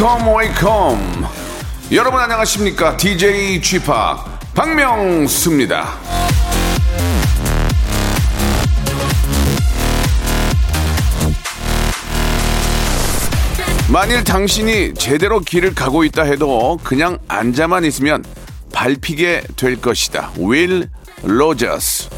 Welcome welcome 여러분 안녕하십니까? DJ p 박명수입니다. 만일 당신이 제대로 길을 가고 있다 해도 그냥 앉아만 있으면 밟히게 될 것이다. 윌 로저스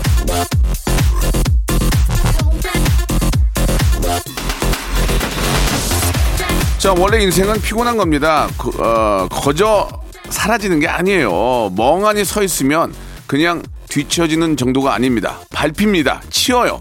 자, 원래 인생은 피곤한 겁니다. 그, 어, 거저 사라지는 게 아니에요. 멍하니 서 있으면 그냥 뒤처지는 정도가 아닙니다. 밟힙니다. 치어요.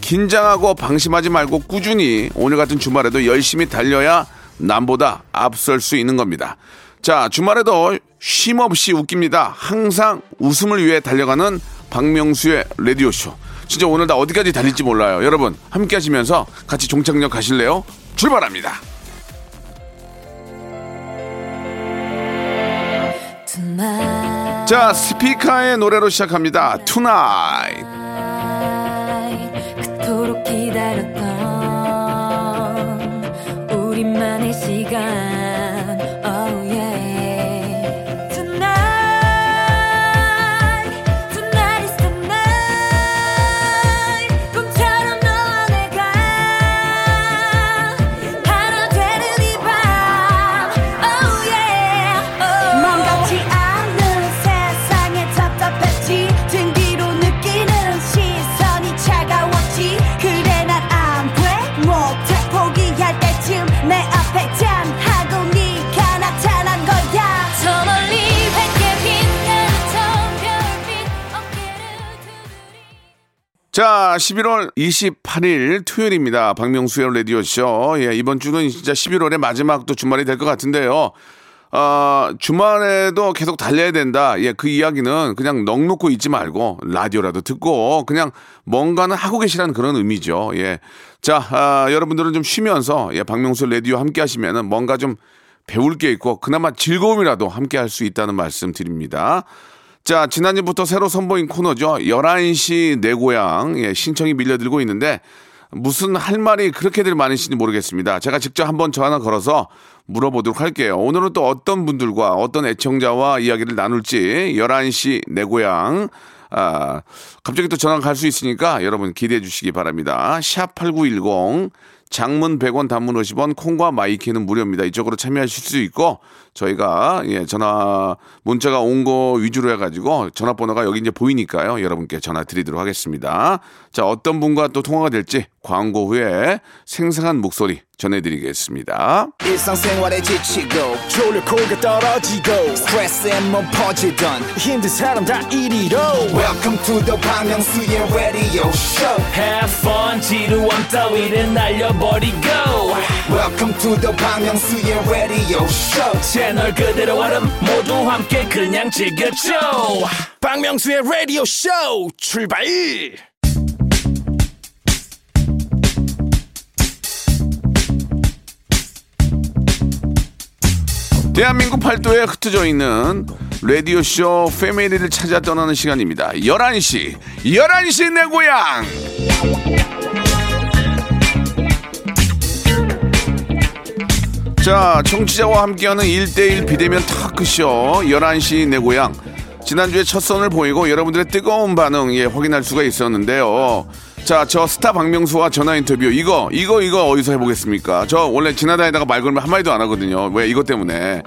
긴장하고 방심하지 말고 꾸준히 오늘 같은 주말에도 열심히 달려야 남보다 앞설 수 있는 겁니다. 자, 주말에도 쉼 없이 웃깁니다. 항상 웃음을 위해 달려가는 박명수의 라디오쇼. 진짜 오늘 나 어디까지 달릴지 몰라요. 여러분, 함께 하시면서 같이 종착역 가실래요? 출발합니다. 자, 스피커의 노래로 시작합니다. 투나잇. 그토록 기다렸던 우리만의 시간 자, 11월 28일 토요일입니다. 박명수의 라디오쇼. 예, 이번 주는 진짜 11월의 마지막 또 주말이 될 것 같은데요. 아, 주말에도 계속 달려야 된다. 예, 그 이야기는 그냥 넋 놓고 있지 말고 라디오라도 듣고 그냥 뭔가는 하고 계시라는 그런 의미죠. 예. 자, 아, 여러분들은 좀 쉬면서 예, 박명수 라디오 함께 하시면은 뭔가 좀 배울 게 있고 그나마 즐거움이라도 함께 할 수 있다는 말씀 드립니다. 자, 지난주부터 새로 선보인 코너죠. 11시 내 고향. 예, 신청이 밀려들고 있는데 무슨 할 말이 그렇게들 많으신지 모르겠습니다. 제가 직접 한번 전화 걸어서 물어보도록 할게요. 오늘은 또 어떤 분들과 어떤 애청자와 이야기를 나눌지 11시 내 고향. 아, 갑자기 또 전화 갈 수 있으니까 여러분 기대해 주시기 바랍니다. 샵 8910 장문 100원 단문 50원 콩과 my K는 무료입니다. 이쪽으로 참여하실 수 있고 저희가 예, 전화 문자가 온 거 위주로 해 가지고 전화번호가 여기 이제 보이니까요. 여러분께 전화 드리도록 하겠습니다. 자, 어떤 분과 또 통화가 될지 광고 후에 생생한 목소리 전해 드리겠습니다. 일상생활에 지치고, 졸려 코가 떨어지고, 스트레스에 몸 퍼지던, 힘든 사람 다 이리로. welcome to the Bang Myung-soo's radio show Have fun, 지루함 따위를 날려버리고. Welcome to the Bang Myung-soo's radio show 채널 그대로 얼음 모두 함께 그냥 즐겨줘. 박명수의 radio show 출발 대한민국 팔도에 흩어져 있는 라디오쇼 패밀리를 찾아 떠나는 시간입니다. 11시, 11시 내 고향! 자, 청취자와 함께하는 1대1 비대면 타크쇼 11시 내 고향. 지난주에 첫 선을 보이고 여러분들의 뜨거운 반응 예, 확인할 수가 있었는데요. 자, 저 스타 박명수와 전화 인터뷰 이거 이거 이거 어디서 해보겠습니까? 저 원래 지나다니다가 말 걸면 한마디도 안 하거든요. 왜 이것 때문에?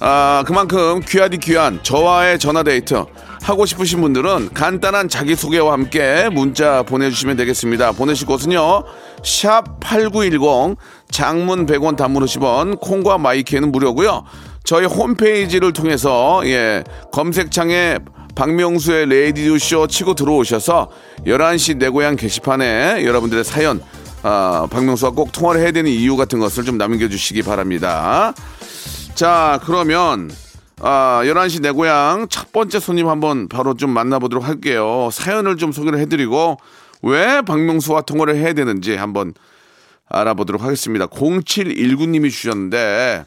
아, 그만큼 귀하디 귀한 저와의 전화 데이트 하고 싶으신 분들은 간단한 자기소개와 함께 문자 보내주시면 되겠습니다. 보내실 곳은요. 샵 8910 장문 100원 단문 50원 콩과 my K는 무료고요. 저희 홈페이지를 통해서 예, 검색창에 박명수의 레이디오 쇼 치고 들어오셔서 11시 내 고향 게시판에 여러분들의 사연 아, 박명수와 꼭 통화를 해야 되는 이유 같은 것을 좀 남겨주시기 바랍니다. 자, 그러면 아, 11시 내 고향 첫 번째 손님 한번 바로 좀 만나보도록 할게요. 사연을 좀 소개를 해드리고 왜 박명수와 통화를 해야 되는지 한번 알아보도록 하겠습니다. 0719님이 주셨는데,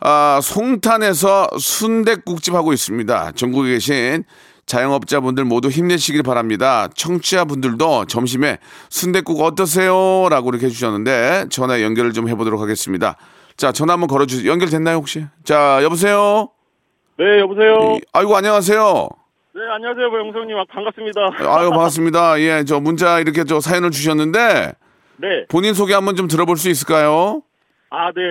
아, 송탄에서 순대국집 하고 있습니다. 전국에 계신 자영업자분들 모두 힘내시길 바랍니다. 청취자분들도 점심에 순대국 어떠세요? 라고 이렇게 해주셨는데, 전화 연결을 좀 해보도록 하겠습니다. 자, 전화 한번 걸어주세요. 연결됐나요, 혹시? 자, 여보세요? 네, 여보세요. 이- 아이고, 안녕하세요. 네, 안녕하세요, 영성님. 아, 반갑습니다. 아유, 반갑습니다. 예, 저 문자 이렇게 저 사연을 주셨는데, 네. 본인 소개 한번 좀 들어볼 수 있을까요? 아, 네.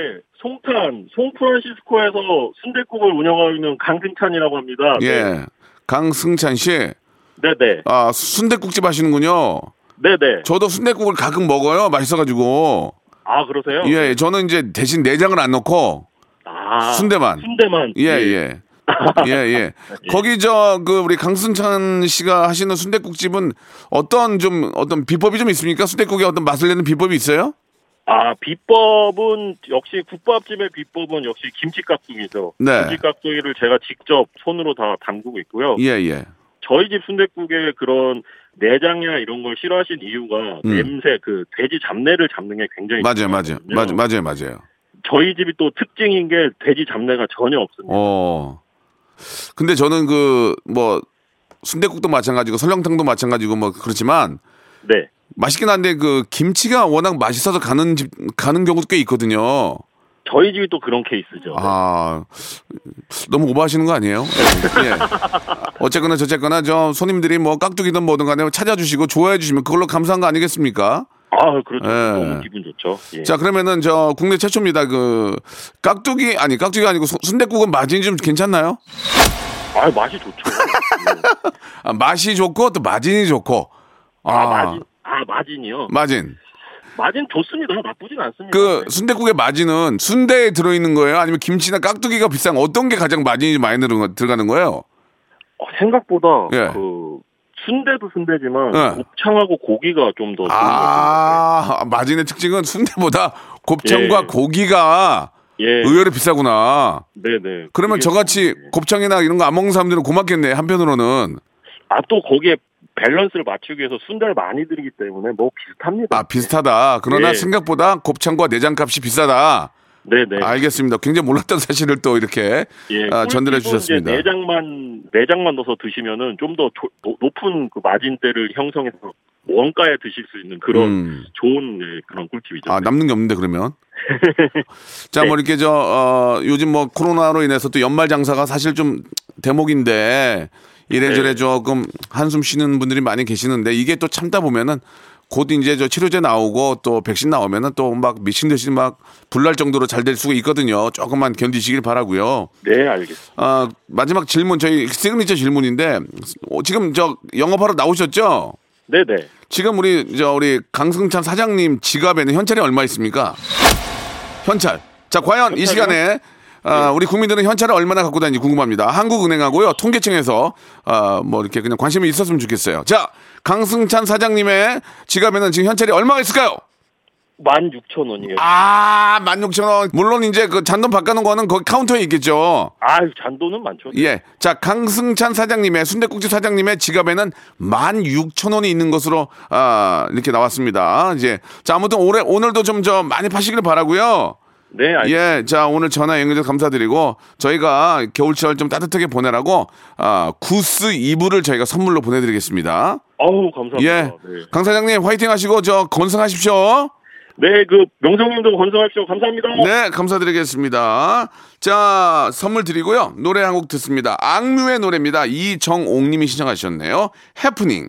송탄, 송프란시스코에서 순대국을 운영하고 있는 강승찬이라고 합니다. 네. 예. 강승찬 씨. 네 네. 아, 순대국집 하시는군요. 네 네. 저도 순대국을 가끔 먹어요. 맛있어 가지고. 아, 그러세요? 예, 저는 이제 대신 내장을 안 넣고 아. 순대만. 순대만. 예, 예. 예, 예. 거기 저 그 우리 강승찬 씨가 하시는 순대국 집은 어떤 좀 어떤 비법이 좀 있습니까? 순대국에 어떤 맛을 내는 비법이 있어요? 아, 비법은, 역시 국밥집의 비법은 역시 김치깍두기죠. 네. 김치깍두기를 제가 직접 손으로 다 담그고 있고요. 예, 예. 저희 집 순대국에 그런 내장이나 이런 걸 싫어하신 이유가 음. 냄새, 그 돼지 잡내를 잡는 게 굉장히 맞아요, 맞아요. 맞아요, 맞아요, 맞아요. 저희 집이 또 특징인 게 돼지 잡내가 전혀 없습니다. 어. 근데 저는 그 뭐 순대국도 마찬가지고 설렁탕도 마찬가지고 뭐 그렇지만 네. 맛있긴 한데 그 김치가 워낙 맛있어서 가는 집 가는 경우도 꽤 있거든요. 저희 집이 또 그런 케이스죠. 아 너무 오버하시는 거 아니에요? 예. 어쨌거나 저쨌거나 저 손님들이 뭐 깍두기든 뭐든 간에 찾아주시고 좋아해 주시면 그걸로 감사한 거 아니겠습니까? 아, 그렇죠. 예. 너무 기분 좋죠. 예. 자 그러면은 저 국내 최초입니다. 그 깍두기 아니 깍두기가 아니고 소- 순대국은 맛이 좀 괜찮나요? 아, 맛이 좋죠. 예. 아, 맛이 좋고 또 마진이 좋고. 아, 마진. 아, 마진이요. 마진. 마진 좋습니다. 나쁘진 않습니다. 그 네. 순대국의 마진은 순대에 들어 있는 거예요? 아니면 김치나 깍두기가 비싼 어떤 게 가장 마진이 많이 들어- 들어가는 거예요? 어, 생각보다 예. 그 순대도 순대지만 예. 곱창하고 고기가 좀 더. 아, 마진의 특징은 순대보다 곱창과 예. 고기가 예. 의외로 비싸구나. 네네. 그러면 그게 저같이. 곱창이나 이런 거 안 먹는 사람들은 고맙겠네, 한편으로는. 아, 또 거기에 밸런스를 맞추기 위해서 순대를 많이 드리기 때문에 뭐 비슷합니다. 아, 비슷하다. 그러나 예. 생각보다 곱창과 내장 값이 비싸다. 네네. 알겠습니다. 굉장히 몰랐던 사실을 또 이렇게 예, 아, 전달해 주셨습니다. 내장만 내장만 넣어서 드시면은 좀 더 높은 그 마진대를 형성해서 원가에 드실 수 있는 그런 음. 좋은 예, 그런 꿀팁이죠. 아, 남는 게 없는데, 그러면. 자, 네. 뭐 이렇게 저, 어, 요즘 뭐 코로나로 인해서 또 연말 장사가 사실 좀 대목인데 이래저래 네. 조금 한숨 쉬는 분들이 많이 계시는데 이게 또 참다 보면은 곧 이제 저 치료제 나오고 또 백신 나오면은 또 막 미친 듯이 막 불날 정도로 잘 될 수가 있거든요. 조금만 견디시길 바라고요. 네, 알겠습니다. 아, 마지막 질문 저희 시그니처 질문인데 어, 지금 저 영업하러 나오셨죠? 네 네. 지금 우리 저 우리 강승찬 사장님 지갑에는 현찰이 얼마 있습니까? 현찰. 자, 과연 이 현찰이요? 시간에 아, 우리 국민들은 현찰을 얼마나 갖고 다니는지 궁금합니다. 한국은행하고요, 통계청에서 아, 뭐 이렇게 그냥 관심이 있었으면 좋겠어요. 자, 강승찬 사장님의 지갑에는 지금 현찰이 얼마가 있을까요? 16,000원이에요. 아, 16,000원. 물론 이제 그 잔돈 바꿔놓은 거는 거기 카운터에 있겠죠. 아유, 잔돈은 많죠. 예. 자, 강승찬 사장님의 순대국집 사장님의 지갑에는 16,000원이 있는 것으로 아, 이렇게 나왔습니다. 이제 자, 아무튼 올해 오늘도 좀 저 많이 파시길 바라고요. 네, 알겠습니다. 예. 자, 오늘 전화 연결 감사드리고 저희가 겨울철 좀 따뜻하게 보내라고 아, 구스 이불을 저희가 선물로 보내 드리겠습니다. 어우, 감사합니다. 예. 네. 강 사장님 화이팅 하시고 저 건승하십시오. 네, 그 명성님도 건승하십시오. 감사합니다. 네, 감사드리겠습니다. 자, 선물 드리고요. 노래 한 곡 듣습니다. 악뮤의 노래입니다. 이정옥님이 신청하셨네요. 해프닝.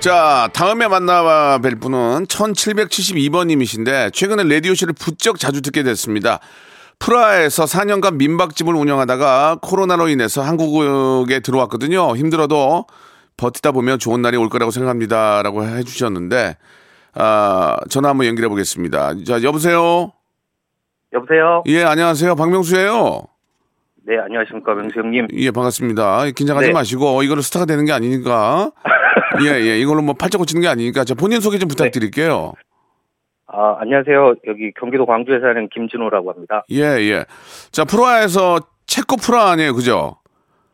자, 다음에 만나 뵐 분은 1772번님이신데, 최근에 라디오쇼를 부쩍 자주 듣게 됐습니다. 프라하에서 4년간 민박집을 운영하다가 코로나로 인해서 한국에 들어왔거든요. 힘들어도 버티다 보면 좋은 날이 올 거라고 생각합니다. 라고 해주셨는데, 아, 전화 한번 연결해 보겠습니다. 자, 여보세요? 여보세요? 예, 안녕하세요. 박명수예요 네, 안녕하십니까, 명수 형님. 예, 반갑습니다. 긴장하지 네. 마시고, 이걸로 스타가 되는 게 아니니까. 예, 예, 이걸로 뭐 팔자 고치는 게 아니니까. 자, 본인 소개 좀 부탁드릴게요. 아, 안녕하세요. 여기 경기도 광주에 사는 김진호라고 합니다. 예, 예. 자, 프라하에서 체코 프라 아니에요, 그죠?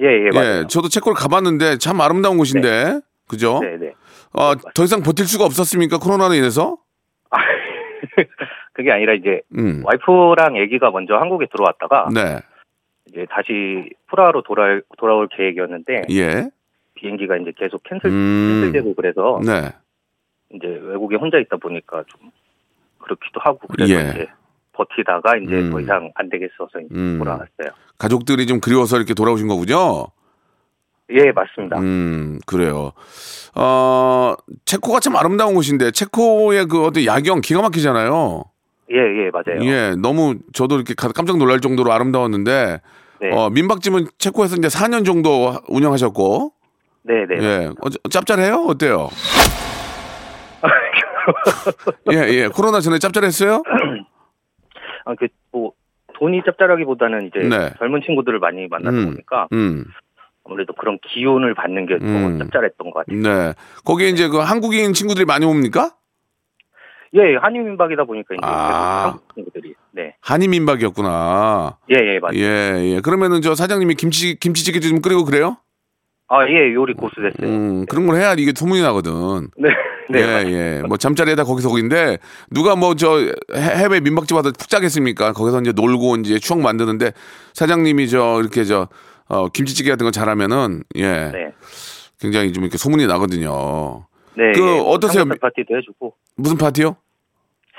예, 예, 맞아요. 예, 저도 체코를 가봤는데 참 아름다운 곳인데, 그죠? 네, 네. 어, 더 이상 버틸 수가 없었습니까? 코로나로 인해서? 아, 그게 아니라 이제 음. 와이프랑 아기가 먼저 한국에 들어왔다가 네. 이제 다시 프라하로 돌아 돌아올 계획이었는데 예. 비행기가 이제 계속 캔슬 음. 캔슬되고 그래서 네. 이제 외국에 혼자 있다 보니까 좀 그렇기도 하고 그래서 예. 이제 버티다가 이제 음. 더 이상 안 되겠어서 이제 음. 돌아왔어요. 가족들이 좀 그리워서 이렇게 돌아오신 거군요. 예, 맞습니다. 음, 그래요. 어, 체코가 참 아름다운 곳인데, 체코의 그 어떤 야경 기가 막히잖아요. 예, 예, 맞아요. 예, 너무 저도 이렇게 가- 깜짝 놀랄 정도로 아름다웠는데, 네. 어, 민박집은 체코에서 이제 4년 정도 운영하셨고, 네, 네. 예, 어, 짭짤해요? 어때요? 예, 예, 코로나 전에 짭짤했어요? 아, 그, 뭐, 돈이 짭짤하기보다는 이제 네. 젊은 친구들을 많이 만나다 음, 보니까 음, 아무래도 그런 기운을 받는 게더 음. 짭짤했던 것 같아요. 네. 거기에 이제 그 한국인 친구들이 많이 옵니까? 예, 한인 민박이다 보니까 이제 아. 한국 친구들이. 네. 한인 민박이었구나. 예, 예, 맞아요. 예, 예. 그러면은 저 사장님이 김치, 김치찌개 좀 끓이고 그래요? 아, 예, 요리 고수 됐어요. 음, 그런 걸 해야 이게 소문이 나거든. 네. 네. 예. 예. 뭐 잠자리에다 거기서 거긴데 누가 뭐 저 해외 민박집 와서 푹 자겠습니까? 거기서 이제 놀고 이제 추억 만드는데 사장님이 저 이렇게 저 어, 김치찌개 같은 거 잘하면은 예. 네. 굉장히 좀 이렇게 소문이 나거든요. 네. 그 예, 어떠세요? 삼겹살 파티도 해주고, 무슨 파티요?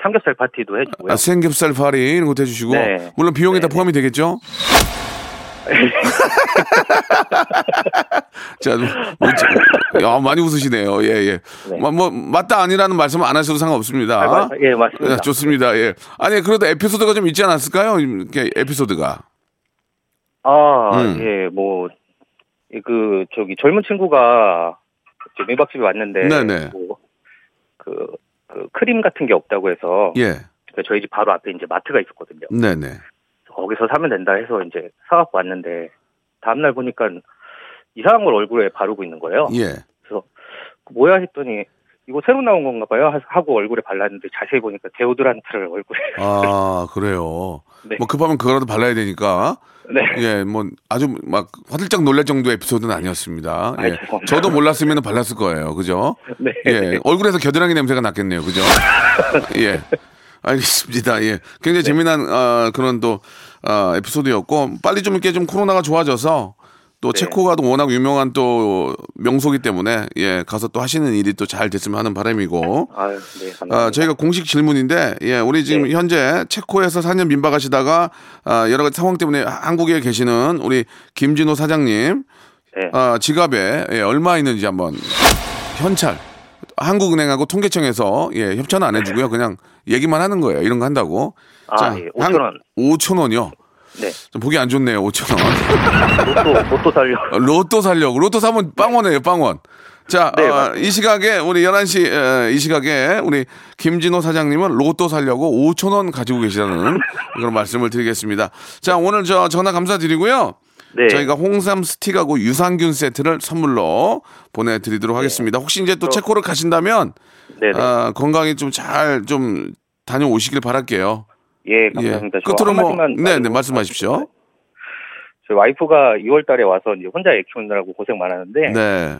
삼겹살 파티도 해주고요. 아, 생겹살 파리 이런 것도 해주시고 네. 물론 비용에 다 네, 포함이 되겠죠? 자, 뭐, 저- 야, 많이 웃으시네요. 예, 예. 네. 뭐, 뭐, 맞다 아니라는 말씀은 안 하셔도 상관없습니다. 아, 맞- 예, 맞습니다. 예, 좋습니다. 예. 아니, 그래도 에피소드가 좀 있지 않았을까요? 이렇게 에피소드가. 아, 음. 예, 뭐, 이 그, 저기, 젊은 친구가 민박집에 왔는데, 네네. 뭐, 그, 그, 크림 같은 게 없다고 해서, 예. 그 저희 집 바로 앞에 이제 마트가 있었거든요. 네네. 거기서 사면 된다 해서 이제 사갖고 왔는데, 다음날 보니까 이상한 걸 얼굴에 바르고 있는 거예요. 예. 뭐야 했더니, 이거 새로 나온 건가 봐요. 하- 하고 얼굴에 발랐는데 자세히 보니까 데오드란트를 얼굴에. 아, 그래요. 네. 뭐 급하면 그거라도 발라야 되니까. 네. 예, 뭐 아주 막 화들짝 놀랄 정도의 에피소드는 아니었습니다. 아, 예. 죄송합니다. 저도 몰랐으면 발랐을 거예요. 그죠? 네. 예, 얼굴에서 겨드랑이 냄새가 났겠네요. 그죠? 예. 알겠습니다. 예. 굉장히 재미난, 어, 그런 또, 어, 에피소드였고, 빨리 좀 이렇게 좀 코로나가 좋아져서, 또 네. 체코가 또 워낙 유명한 또 명소기 때문에, 예, 가서 또 하시는 일이 또 잘 됐으면 하는 바람이고, 아유, 네, 감사합니다. 아, 저희가 공식 질문인데, 예, 우리 지금 네. 현재 체코에서 4년 민박하시다가, 아, 여러 가지 상황 때문에 한국에 계시는 우리 김진호 사장님, 네. 아, 지갑에 예, 얼마 있는지 한번 현찰 한국은행하고 통계청에서 예, 협찬 안 해주고요. 그냥 얘기만 하는 거예요. 이런 거 한다고. 아, 예, 5천 원. 5천 원이요. 네. 좀 보기 안 좋네요. 5천 원. 로또, 로또 살려. 로또 살려고. 로또 사면 빵원이에요. 빵원. 자, 네, 어. 이 시각에 우리 11시 에, 이 시각에 우리 김진호 사장님은 로또 살려고 5천 원 가지고 계시다는 그런 말씀을 드리겠습니다. 자, 오늘 저 전화 감사드리고요. 네. 저희가 홍삼 스틱하고 유산균 세트를 선물로 보내드리도록 하겠습니다. 혹시 이제 또 체코를 가신다면 네, 네. 아, 건강히 좀잘좀 다녀오시길 바랄게요. 예, 감사합니다. 저 끝으로 뭐, 네, 네, 말씀하십시오. 저희 와이프가 2월 달에 와서 이제 혼자 애 키우느라고 고생 많았는데, 네,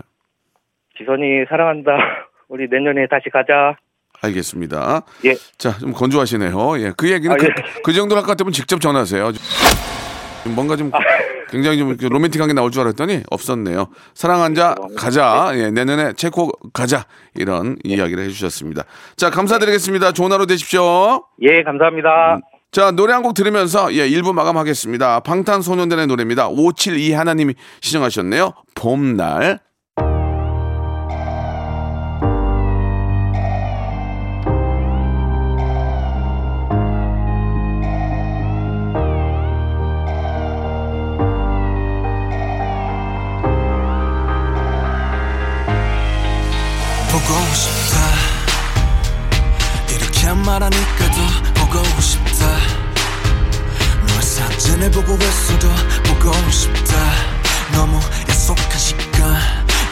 지선이 사랑한다. 우리 내년에 다시 가자. 알겠습니다. 예. 자, 좀 건조하시네요. 예, 그 얘기는 아, 그, 예. 그 정도로 할것 같으면 직접 전화하세요. 좀 뭔가 좀 아. 굉장히 좀 로맨틱한 게 나올 줄 알았더니 없었네요. 사랑한 자 가자. 예, 내년에 체코 가자. 이런 네. 이야기를 해주셨습니다. 자, 감사드리겠습니다. 좋은 하루 되십시오. 예, 감사합니다. 자, 노래 한 곡 들으면서 예, 1부 마감하겠습니다. 방탄소년단의 노래입니다. 572 하나님이 시청하셨네요. 봄날. 말하니까 더 보고 싶다. 너의 사진을 보고 있어도 보고 싶다. 너무 약속한 시간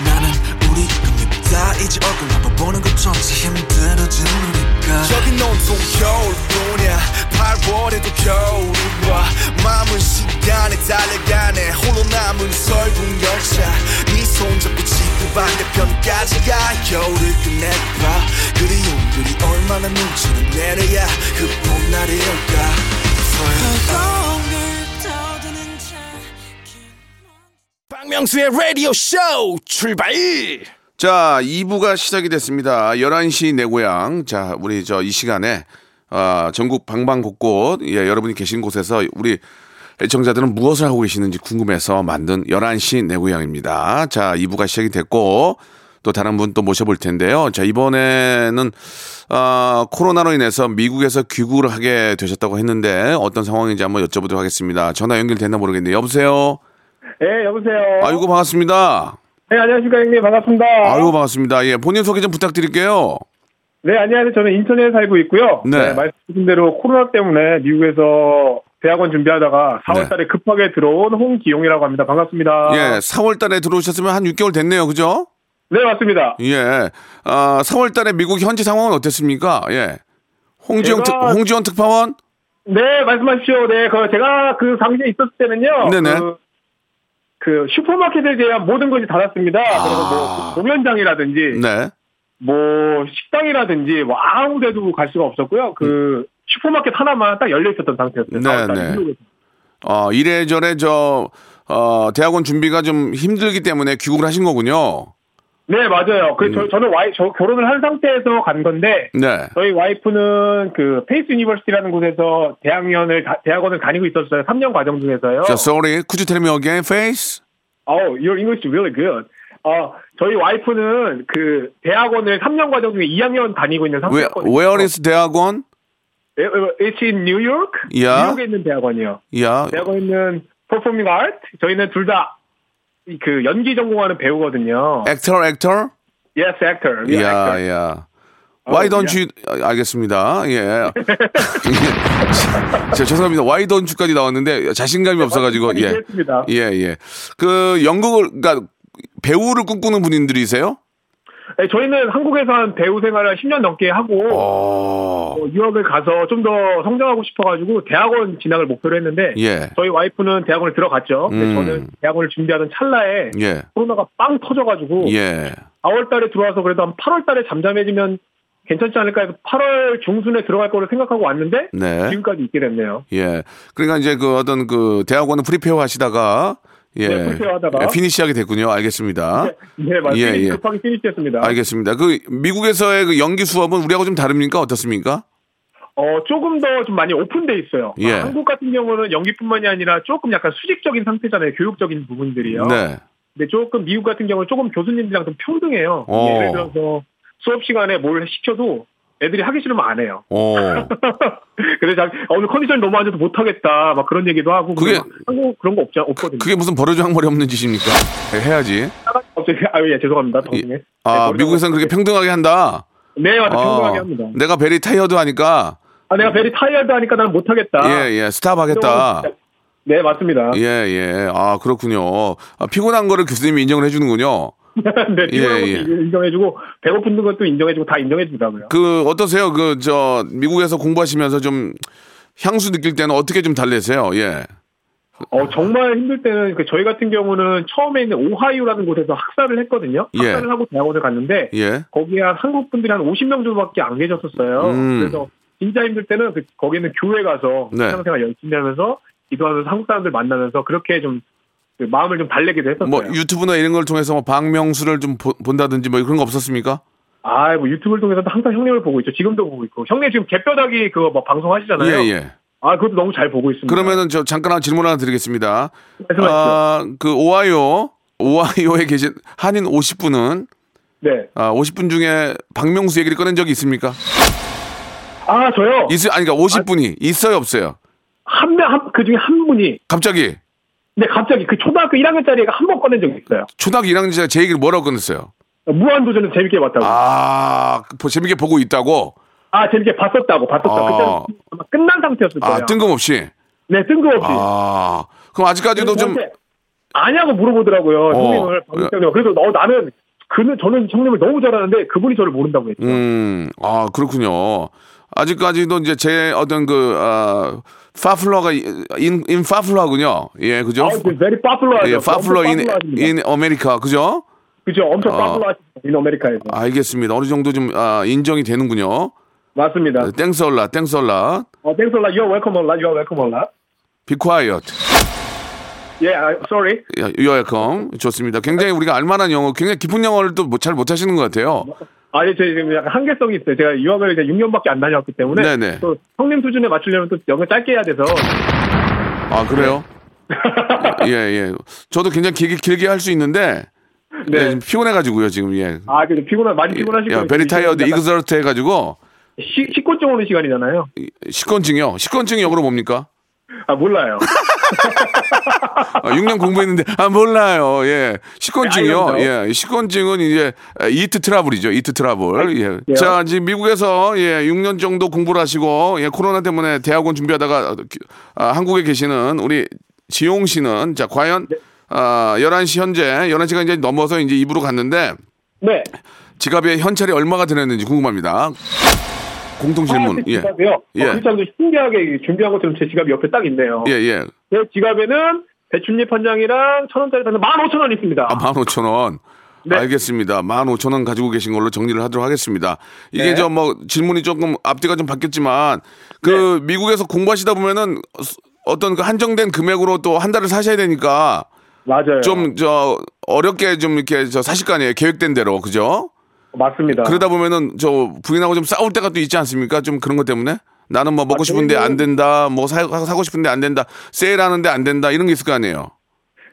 나는 우리가 밉다 이제 얼굴 한번 보는 것조차 힘들어진 우리가. 저기 온통 겨울뿐이야. 8월에도 겨울이 와 마음은 시간에 달려가네. 홀로 남은 설국 열차. 네 손 잡고 지구 반대편까지 가 겨울을 끝내봐 그리움들이 얼마나 눈치를 내려야 그 봄날이 올까 박명수의 라디오 쇼 출발 자, 2부가 시작이 됐습니다. 11시 내 고향. 자, 우리 저 이 시간에 아, 전국 방방곡곡 예, 여러분이 계신 곳에서 우리 애청자들은 무엇을 하고 계시는지 궁금해서 만든 11시 내 고향입니다. 자, 2부가 시작이 됐고 또 다른 분 또 모셔볼 텐데요. 자, 이번에는 아, 코로나로 인해서 미국에서 귀국을 하게 되셨다고 했는데 어떤 상황인지 한번 여쭤보도록 하겠습니다. 전화 연결됐나 모르겠는데 여보세요? 네, 여보세요. 아이고 반갑습니다. 네, 안녕하십니까, 형님. 반갑습니다. 아이고 반갑습니다. 예, 본인 소개 좀 부탁드릴게요. 네, 안녕하세요. 저는 인천에 살고 있고요. 네. 말씀하신 대로 코로나 때문에 미국에서 대학원 준비하다가 4월 네. 달에 급하게 들어온 홍기용이라고 합니다. 반갑습니다. 예, 4월 달에 들어오셨으면 한 6개월 됐네요. 그죠? 네, 맞습니다. 예. 아, 4월 달에 미국 현지 상황은 어땠습니까? 예. 홍지영 특, 제가- 홍지원 특파원? 네, 말씀하십시오. 네, 그 제가 그 당시에 있었을 때는요. 네네. 그, 그 슈퍼마켓에 대한 모든 것이 닫았습니다. 그래서 뭐 공연장이라든지 네. 뭐 식당이라든지 뭐 아무 데도 갈 수가 없었고요. 그 슈퍼마켓 하나만 딱 열려 있었던 상태였어요. 네, 4월 달에 네. 어, 이래저래 저, 어, 대학원 준비가 좀 힘들기 때문에 귀국을 하신 거군요. 네, 맞아요. 그, 음. 저, 저는 와이, 저 결혼을 한 상태에서 간 건데, 네. 저희 와이프는 그 Pace University라는 곳에서 대학년을, 다- 대학원을 다니고 있었어요. 3년 과정 중에서요. 자, sorry. Could you tell me again, Pace? Oh, your English is really good. 어, 저희 와이프는 그 대학원을 3년 과정 중에 2학년 다니고 있는 Where, 상태였거든요. where is 대학원? 에, 에, It's in New York? Yeah. 뉴욕에 있는 대학원이요. 야, 대학원에 있는 Performing Art. 저희는 둘 다 그 연기 전공하는 배우거든요. actor, actor? Yes, actor. Yeah, 야, actor. 야. Why 어, don't you, 아, 알겠습니다. 예. 제 죄송합니다. Why don't you까지 나왔는데 자신감이 없어가지고, 예. 예, 예. 그 연극을, 그러니까 배우를 꿈꾸는 분들이세요? 네, 저희는 한국에서 한 배우 생활을 10년 넘게 하고 어, 어, 유학을 가서 좀 더 성장하고 싶어가지고 대학원 진학을 목표로 했는데 예. 저희 와이프는 대학원을 들어갔죠. 근데 음. 저는 대학원을 준비하던 찰나에 예. 코로나가 빵 터져가지고 예. 4월 달에 들어와서 그래도 한 8월 달에 잠잠해지면 괜찮지 않을까 해서 8월 중순에 들어갈 거를 생각하고 왔는데 네. 지금까지 있게 됐네요. 예. 그러니까 이제 그 어떤 그 대학원을 prepare 하시다가 예. 네, 하다가. 예, finish하게 됐군요. 알겠습니다. 네, 맞습니다. 예, 예. 급하게 피니시했습니다. 알겠습니다. 그 미국에서의 그 연기 수업은 우리하고 좀 다릅니까? 어떻습니까? 어, 조금 더 좀 많이 오픈돼 있어요. 예. 아, 한국 같은 경우는 연기뿐만이 아니라 조금 약간 수직적인 상태잖아요. 교육적인 부분들이요. 네. 근데 조금 미국 같은 경우는 조금 교수님들이랑 좀 평등해요. 어. 예를 들어서 수업 시간에 뭘 시켜도 애들이 하기 싫으면 안 해요. 어. 그래서 자, 어, 오늘 컨디션이 너무 안 좋아서 못 하겠다. 막 그런 얘기도 하고. 그게- 한국 그런 거 없지, 없거든요. 그게 무슨 버르장머리 없는 짓입니까? 예, 해야지. 갑자기, 아유, 예, 죄송합니다. 방송에. 아, 네, 미국에서는 그렇게 평등하게 한다. 네, 맞아. 평등하게 어, 합니다. 내가 very tired 하니까 아, 내가 very tired 하니까 나는 못 하겠다. 예, 예, stop 하겠다. 네, 맞습니다. 예, 예. 아, 그렇군요. 아, 피곤한 거를 교수님이 인정을 해주는군요. 네, 예, 것도 인정해주고, 배고픈 것도 인정해주고, 다 인정해주더라고요. 그, 어떠세요? 그, 저, 미국에서 공부하시면서 좀 향수 느낄 때는 어떻게 좀 달래세요? 예. 어, 정말 힘들 때는, 그, 저희 같은 경우는 처음에 있는 오하이오라는 곳에서 학사를 했거든요. 예. 학사를 하고 대학원을 갔는데, 예. 거기에 한 한국 분들이 한 50명 정도밖에 안 계셨었어요. 음. 그래서 진짜 힘들 때는 그, 거기는 교회 가서 네. 신앙생활 열심히 하면서 기도하면서 한국 사람들 만나면서 그렇게 좀그 마음을 좀 달래기도 했었어요. 뭐, 유튜브나 이런 걸 통해서 뭐, 박명수를 좀 보- 본다든지 뭐 그런 거 없었습니까? 아, 뭐 유튜브를 통해서도 항상 형님을 보고 있죠. 지금도 보고 있고. 형님 지금 개뼈다귀 그거 뭐 방송하시잖아요. 예, 예. 아, 그것도 너무 잘 보고 있습니다. 그러면은 저 잠깐 한 질문 하나 드리겠습니다. 아, 그 오하이오, 오하이오에 계신 한인 50분은 네. 아, 50분 중에 박명수 얘기를 꺼낸 적이 있습니까? 아, 저요. 있어요? 아니, 그러니까 50분이 있어요, 없어요? 한 명, 한, 그 중에 한 분이. 갑자기 근데 갑자기 그 초등학교 1학년짜리 애가 한 번 꺼낸 적이 있어요. 초등학교 1학년 제 얘기를 뭐라고 꺼냈어요? 무한도전은 재밌게 봤다고. 아, 아, 보- 재밌게 보고 있다고? 재밌게 봤었다고, 봤었다. 아. 아마 끝난 상태였을 거예요. 아, 뜬금없이? 네, 뜬금없이. 아, 그럼 아직까지도 좀, 아냐고 물어보더라고요. 어. 형님을. 박명수 그래서 어, 나는 그는 저는 형님을 너무 잘하는데 그분이 저를 모른다고 했죠. 음, 아, 그렇군요. 아직까지도 이제 제 어떤 그, 아, popular가, in, in popular군요. 예, 그죠? 아, very popular하죠. 예, popular in. in America, 그죠? 그죠, 엄청 아. popular하시죠. in America에서. 알겠습니다. 어느 정도 좀, 아, 인정이 되는군요. 맞습니다. 땡썰라, 땡썰라. 어, thanks a lot. You're welcome lot. You're welcome lot. Be quiet. Yeah, I- sorry. You're welcome. 좋습니다. 굉장히 우리가 알만한 영어, 굉장히 깊은 영어를 또 잘 못하시는 것 같아요. 아니, 저 지금 약간 한계성이 있어요. 제가 유학을 이제 6년밖에 안 다녔기 때문에. 네네. 또 형님 수준에 맞추려면 또 영어 짧게 해야 돼서. 아, 그래요? 예, 예. 저도 굉장히 길게, 길게 할 수 있는데, 네. 예, 좀 피곤해가지고요, 지금, 예. 아, 근데 피곤한, 많이 피곤하시고. 야, very tired exhaust 해가지고, 시, 식곤증 오는 시간이잖아요. 식곤증이요? 식곤증이 영어로 뭡니까? 아, 몰라요. 아, 6년 공부했는데, 아, 몰라요. 예. 식곤증이요? 알겠죠. 예. 식곤증은 이제, eat trouble이죠. eat trouble. 예. 예. 자, 지금 미국에서, 예, 6년 정도 공부를 하시고, 예, 코로나 때문에 대학원 준비하다가, 아, 한국에 계시는 우리 지용 씨는, 자, 과연, 아, 11시 현재, 11시가 이제 넘어서 이제 입으로 갔는데, 네. 지갑에 현찰이 얼마가 들었는지 궁금합니다. 공통 질문. 예. 지갑이요? 예. 어, 진짜 신기하게 준비한 것처럼 제 지갑이 옆에 딱 있네요. 예, 예. 제 지갑에는 배춧잎 한 장이랑 천 원짜리 단만 오천 원 있습니다. 아, 15,000원. 네. 알겠습니다. 15,000원 가지고 계신 걸로 정리를 하도록 하겠습니다. 이게 네. 저뭐 질문이 조금 앞뒤가 좀 바뀌었지만 그 네. 미국에서 공부하시다 보면은 어떤 그 한정된 금액으로 또 한 달을 사셔야 되니까 맞아요. 좀 저 어렵게 좀 이렇게 저 사실 거 아니에요. 계획된 대로. 그죠? 맞습니다. 그러다 보면은 저 부인하고 좀 싸울 때가 또 있지 않습니까? 좀 그런 것 때문에 나는 뭐 먹고 아, 싶은데 안 된다. 뭐 사, 사고 싶은데 안 된다. 세일하는데 안 된다. 이런 게 있을 거 아니에요.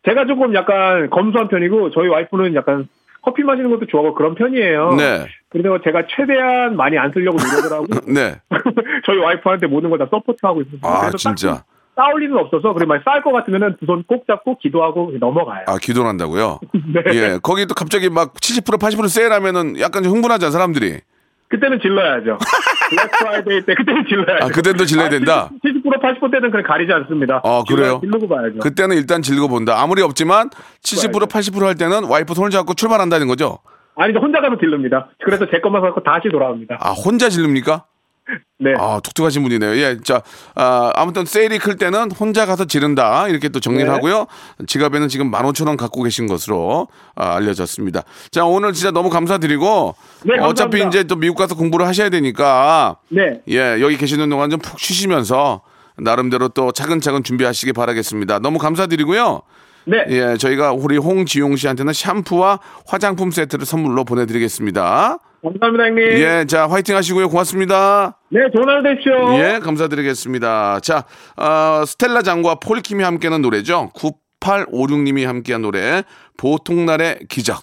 제가 조금 약간 검소한 편이고 저희 와이프는 약간 커피 마시는 것도 좋아하고 그런 편이에요. 네. 그래서 제가 최대한 많이 안 쓰려고 노력을 하고 네. 저희 와이프한테 모든 걸 다 support하고 있습니다. 아, 진짜. 싸울 일은 없어서 만약 싸울 것 같으면은 두 손 꼭 잡고 기도하고 넘어가요. 아, 기도를 한다고요? 네. 예. 거기 또 갑자기 막 70% 80% 세일하면은 약간 좀 흥분하잖아, 사람들이. 그때는 질러야죠. Black Friday 때 그때는 질러야죠. 아, 그때는 또 질러야 된다? 70% 80% 때는 그냥 가리지 않습니다. 어, 그래요? 질르고 봐야죠. 그때는 일단 질러본다. 아무리 없지만 70% 그래야죠. 80%할 때는 와이프 손을 잡고 출발한다는 거죠? 아니, 혼자 가면 질릅니다. 그래서 제 것만 갖고 다시 돌아옵니다. 아, 혼자 질릅니까? 네. 아, 독특하신 분이네요. 예, 자, 아, 아무튼 세일이 클 때는 혼자 가서 지른다. 이렇게 또 정리를 네. 하고요. 지갑에는 지금 15,000원 갖고 계신 것으로 아, 알려졌습니다. 자, 오늘 진짜 너무 감사드리고. 네, 감사합니다. 어차피 이제 또 미국 가서 공부를 하셔야 되니까. 네. 예, 여기 계시는 동안 좀 푹 쉬시면서 나름대로 또 차근차근 준비하시기 바라겠습니다. 너무 감사드리고요. 네. 예, 저희가 우리 홍지용 씨한테는 샴푸와 화장품 세트를 선물로 보내드리겠습니다. 감사합니다, 형님. 예, 자, 화이팅 하시고요. 고맙습니다. 네, 좋은 하루 되십시오. 예, 감사드리겠습니다. 자, 어, 스텔라 장과 폴킴이 함께하는 노래죠. 9856님이 함께한 노래, 보통날의 기적.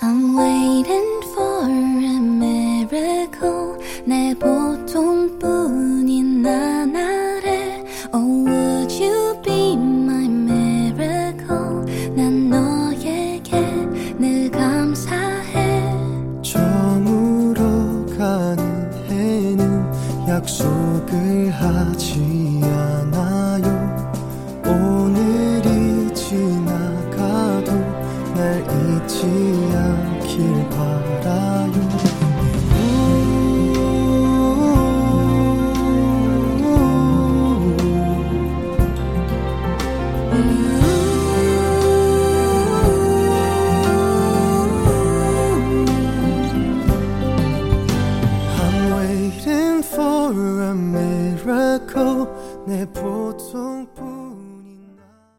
I'm waiting for a miracle 내 보통뿐인 나 약속을 하지 않아요. 오늘이 지나가도 날 잊지 않길 바라요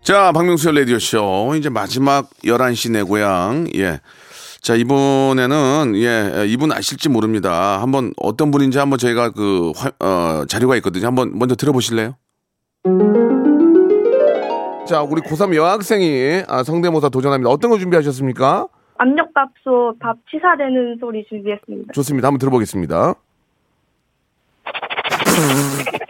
자, 박명수의 라디오쇼. 이제 마지막 11시 내 고향. 예. 자, 이번에는, 예, 이분 아실지 모릅니다. 한번 어떤 분인지 한번 저희가 그, 화- 어, 자료가 있거든요. 한번 먼저 들어보실래요? 자, 우리 고3 여학생이 아, 성대모사 도전합니다. 어떤 거 준비하셨습니까? 압력밥솥 밥 치사되는 소리 준비했습니다. 좋습니다. 한번 들어보겠습니다.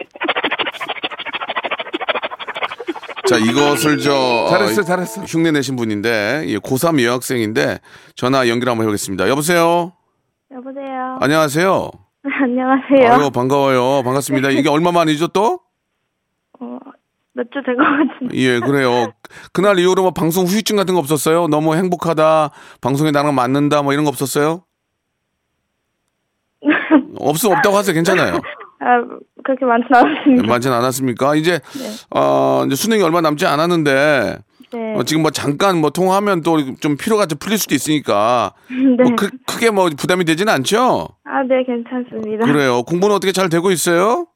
자, 이것을 저 잘했어, 어, 잘했어. 흉내 내신 분인데 예, 고3 여학생인데 전화 연결 한번 해보겠습니다. 여보세요. 여보세요. 안녕하세요. 안녕하세요. 아유 반가워요. 반갑습니다. 이게 얼마 만이죠 또? 어, 몇 주 된 것 같은데. 예, 그래요. 그날 이후로 뭐 방송 후유증 같은 거 없었어요? 너무 행복하다, 방송에 나랑 맞는다, 뭐 이런 거 없었어요? 없으면 없다고 하세요. 괜찮아요. 아, 그렇게 많진 않았습니다. 많진 않았습니까? 이제, 네. 어, 이제 수능이 얼마 남지 않았는데, 네. 어, 지금 뭐 잠깐 뭐 통화하면 또 좀 피로가 좀 풀릴 수도 있으니까, 네. 뭐 크, 크게 뭐 부담이 되지는 않죠? 아, 네, 괜찮습니다. 그래요. 공부는 어떻게 잘 되고 있어요?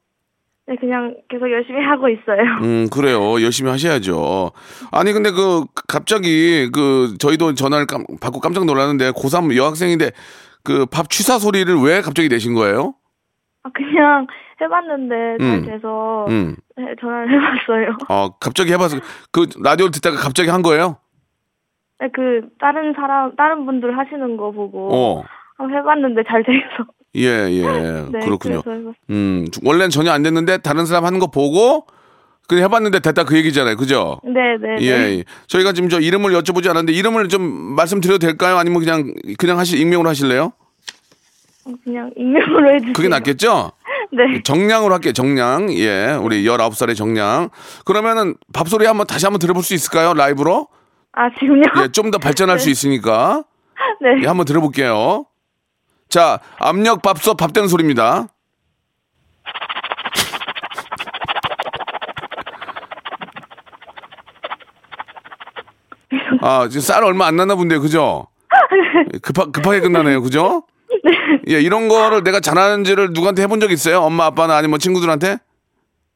네, 그냥 계속 열심히 하고 있어요. 음, 그래요. 열심히 하셔야죠. 아니, 근데 그, 갑자기, 그, 저희도 전화를 깜- 받고 깜짝 놀랐는데, 고3 여학생인데, 그 밥 취사 소리를 왜 갑자기 내신 거예요? 아, 그냥 해봤는데 잘 음. 돼서 음. 네, 전화를 해봤어요. 어, 갑자기 해봐서, 그, 라디오를 듣다가 갑자기 한 거예요? 네, 그 다른 사람, 다른 분들 하시는 거 보고 어. 한번 해봤는데 잘 돼서. 예, 예. 네, 그렇군요. 그래서 해봤- 음, 원래는 전혀 안 됐는데, 다른 사람 하는 거 보고, 그냥 해봤는데 됐다 그 얘기잖아요. 그죠? 네, 네, 예, 네. 예. 저희가 지금 저 이름을 여쭤보지 않았는데, 이름을 좀 말씀드려도 될까요? 아니면 그냥, 그냥 하실, 익명으로 하실래요? 어, 그냥 익명으로 해주세요. 그게 낫겠죠? 네. 정량으로 할게요. 정량. 예. 우리 19살의 정량. 그러면은 밥소리 한번 다시 한번 들어볼 수 있을까요? 라이브로? 아, 지금요? 예, 좀 더 발전할 수 있으니까. 네. 예, 한번 들어볼게요. 자, 압력 밥솥 밥 되는 소리입니다. 아, 지금 쌀 얼마 안 났나 본데요. 그죠? 급하, 급하게 끝나네요. 그죠? 예, 이런 거를 내가 잘하는지를 누구한테 해본 적 있어요? 엄마, 아빠나 아니면 친구들한테?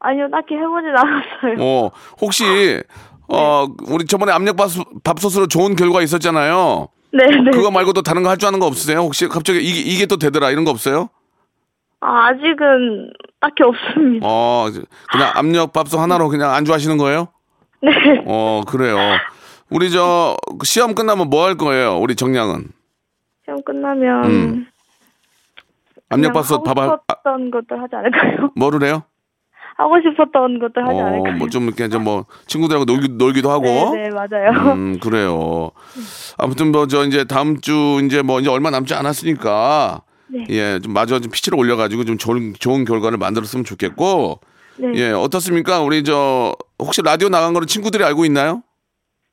아니요, 딱히 해보진 않았어요. 어, 혹시, 어, 우리 저번에 압력 밥솥, 밥솥 으로 좋은 결과 있었잖아요. 네, 네. 그거 말고도 다른 거 할 줄 아는 거 없으세요? 혹시 갑자기 이게, 이게 또 되더라 이런 거 없어요? 아, 아직은 딱히 없습니다. 어, 그냥 압력 밥솥 하나로 그냥 안주하시는 거예요? 네. 어, 그래요. 우리 저 시험 끝나면 뭐 할 거예요? 우리 정량은 시험 끝나면 음. 압력 밥솥 하고 밥알 아, 싶었던 것들 하지 않을까요? 뭐를 해요? 하고 싶었던 것들 하지 어, 않을까요? 뭐좀 이렇게 좀뭐 친구들하고 놀기, 놀기도 하고. 네, 네, 맞아요. 음, 그래요. 아무튼 뭐 저 이제 다음 주 이제 뭐 이제 얼마 남지 않았으니까 네. 예, 좀 마저 좀 피치를 올려가지고 좀 좋은 좋은 결과를 만들었으면 좋겠고. 네. 예, 어떻습니까? 우리 저 혹시 라디오 나간 거를 친구들이 알고 있나요?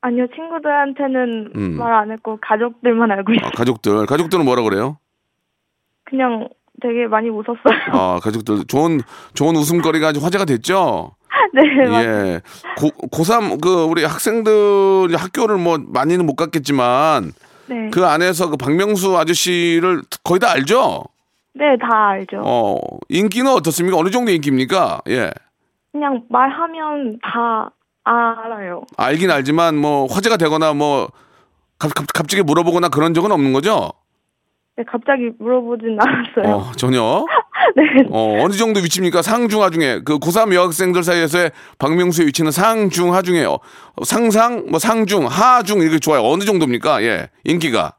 아니요, 친구들한테는 음. 말안 했고 가족들만 알고 있어요. 아, 가족들, 가족들은 뭐라 그래요? 그냥 되게 많이 웃었어요. 아, 가족들 좋은 좋은 웃음거리가 아주 화제가 됐죠. 네. 예, 고 고3 그 우리 학생들이 학교를 뭐 많이는 못 갔겠지만 네. 그 안에서 그 박명수 아저씨를 거의 다 알죠? 네, 다 알죠. 어, 인기는 어떻습니까? 어느 정도 인기입니까? 예. 그냥 말하면 다 알아요. 알긴 알지만 뭐 화제가 되거나 뭐 갑, 갑, 갑자기 물어보거나 그런 적은 없는 거죠? 네, 갑자기 물어보진 않았어요. 어, 전혀. 네. 어, 어느 정도 위치입니까? 상중하 중에 그 고3 여학생들 사이에서의 박명수의 위치는 상중하 중에요. 상상, 뭐 상중, 하중 이렇게 좋아요. 어느 정도입니까? 예. 인기가.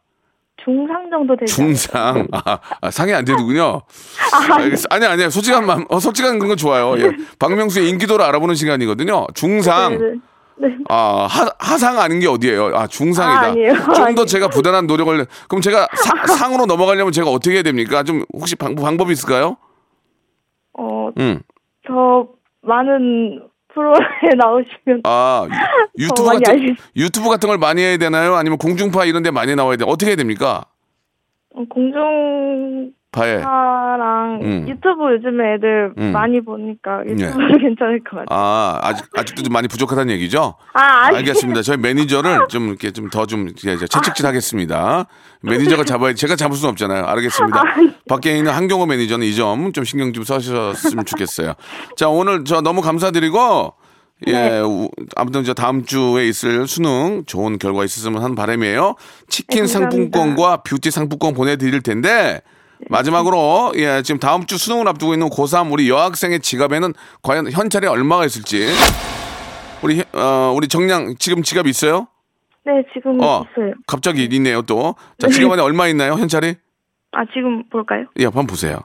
중상 정도 되죠. 중상. 아, 아, 상이 안 되는군요. 알겠어. 아니, 아니요. 솔직한 맘, 어, 솔직한 그런 거 좋아요. 예. 박명수의 인기도를 알아보는 시간이거든요. 중상. 네, 네. 아, 하, 하상 아닌 게 어디예요? 아, 중상이다. 아, 아니에요. 좀더 아니에요. 제가 부단한 노력을, 그럼 제가 사- 상으로 넘어가려면 제가 어떻게 해야 됩니까? 좀 혹시 방, 방법이 있을까요? 어, 음. 더 많은 프로에 나오시면 아, 유- 유튜브 같은, 알겠- 유튜브 같은 걸 많이 해야 되나요? 아니면 공중파 이런 데 많이 나와야 돼? 어떻게 해야 됩니까? 어, 공중 파랑 파에. 음. 유튜브 요즘에 애들 음. 많이 보니까 유튜브 네. 괜찮을 것 같아요. 아, 아직, 아직도 좀 많이 부족하다는 얘기죠? 아, 아니. 알겠습니다. 저희 매니저를 좀 이렇게 좀더좀 채찍질 하겠습니다. 매니저가 잡아야, 제가 잡을 수는 없잖아요. 알겠습니다. 밖에 있는 한경호 매니저는 이 점 좀 신경 좀 써주셨으면 좋겠어요. 자, 오늘 저 너무 감사드리고, 예, 우- 아무튼 저 다음 주에 있을 수능 좋은 결과 있었으면 하는 바람이에요. 치킨 네. 상품권과 뷰티 상품권 보내드릴 텐데, 마지막으로, 예, 지금 다음 주 수능을 앞두고 있는 고3 우리 여학생의 지갑에는 과연 현찰이 얼마가 있을지. 우리, 어, 우리 정량 지금 지갑 있어요? 네, 지금 어, 있어요. 갑자기 있네요 또. 자, 지갑 안에 얼마 있나요, 현찰이? 아, 지금 볼까요? 예, 한번 보세요.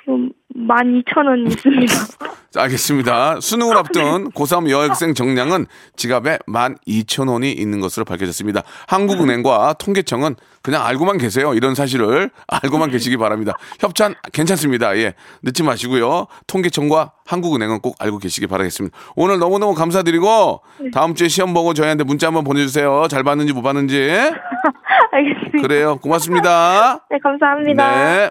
지금 12,000원 있습니다. 자, 알겠습니다. 수능을 앞둔 고3 여학생 정량은 지갑에 12,000원이 있는 것으로 밝혀졌습니다. 한국은행과 통계청은 그냥 알고만 계세요. 이런 사실을 알고만 계시기 바랍니다. 협찬 괜찮습니다. 예. 늦지 마시고요. 통계청과 한국은행은 꼭 알고 계시기 바라겠습니다. 오늘 너무너무 감사드리고 다음 주에 시험 보고 저희한테 문자 한번 보내주세요. 잘 봤는지 못 봤는지. 알겠습니다. 그래요. 고맙습니다. 네, 감사합니다. 네.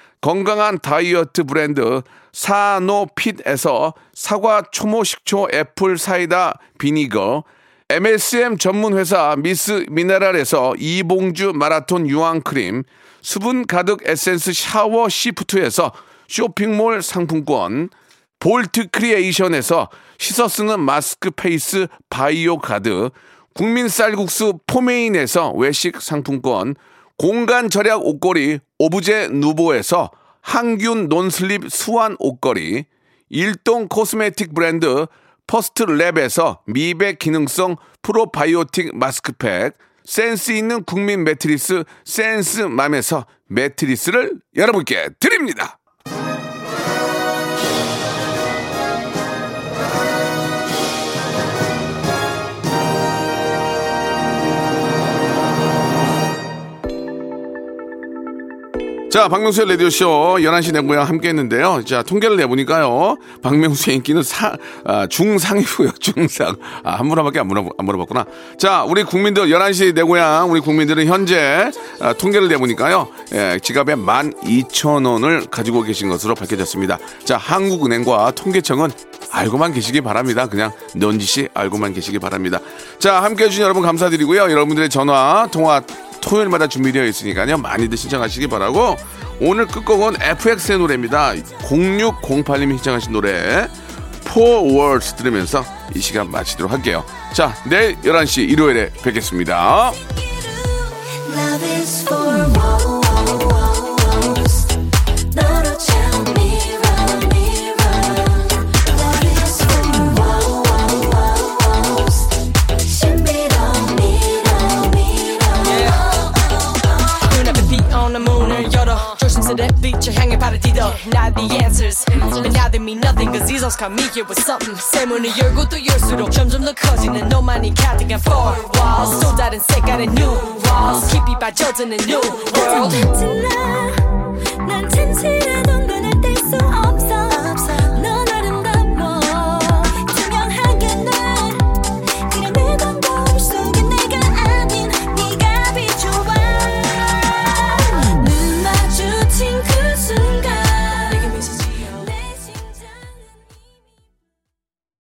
건강한 다이어트 브랜드 사노핏에서 사과 초모 식초 apple cider vinegar, MSM 전문 회사 미스 미네랄에서 이봉주 마라톤 유황 크림, 수분 가득 에센스 샤워 시프트에서 쇼핑몰 상품권, 볼트 크리에이션에서 씻어 쓰는 마스크 페이스 바이오 가드, 국민 쌀국수 포메인에서 외식 상품권, 공간 절약 옷걸이 오브제 누보에서 항균 non-slip 수완 옷걸이, 일동 코스메틱 브랜드 퍼스트 랩에서 미백 기능성 프로바이오틱 마스크팩, 센스 있는 국민 매트리스 센스맘에서 매트리스를 여러분께 드립니다. 자, 박명수의 라디오쇼 11시 내고야 함께 했는데요. 자, 통계를 내보니까요. 박명수의 인기는 사, 아, 중상이고요. 중상. 아, 한 분한밖에 안, 물어, 안 물어봤구나. 자, 우리 국민들 11시 내고향 우리 국민들은 현재 아, 통계를 내보니까요. 예, 지갑에 12,000원을 가지고 계신 것으로 밝혀졌습니다. 자, 한국은행과 통계청은 알고만 계시기 바랍니다. 그냥 넌지시 알고만 계시기 바랍니다. 자, 함께 해주신 여러분 감사드리고요. 여러분들의 전화, 통화, 토요일마다 준비되어 있으니까요. 많이들 신청하시기 바라고 오늘 끝곡은 FX의 노래입니다. 0608님이 신청하신 노래 Four Words 들으면서 이 시간 마치도록 할게요. 자, 내일 11시 일요일에 뵙겠습니다. Not the answers But now they mean nothing Cause these songs come me here with something 새 문을 열고 또 열수록 점점 더 커지는 너만이 가득한 four walls 또 다른 색깔의 new walls 깊이 빠져드는 new world 난 튼튼하던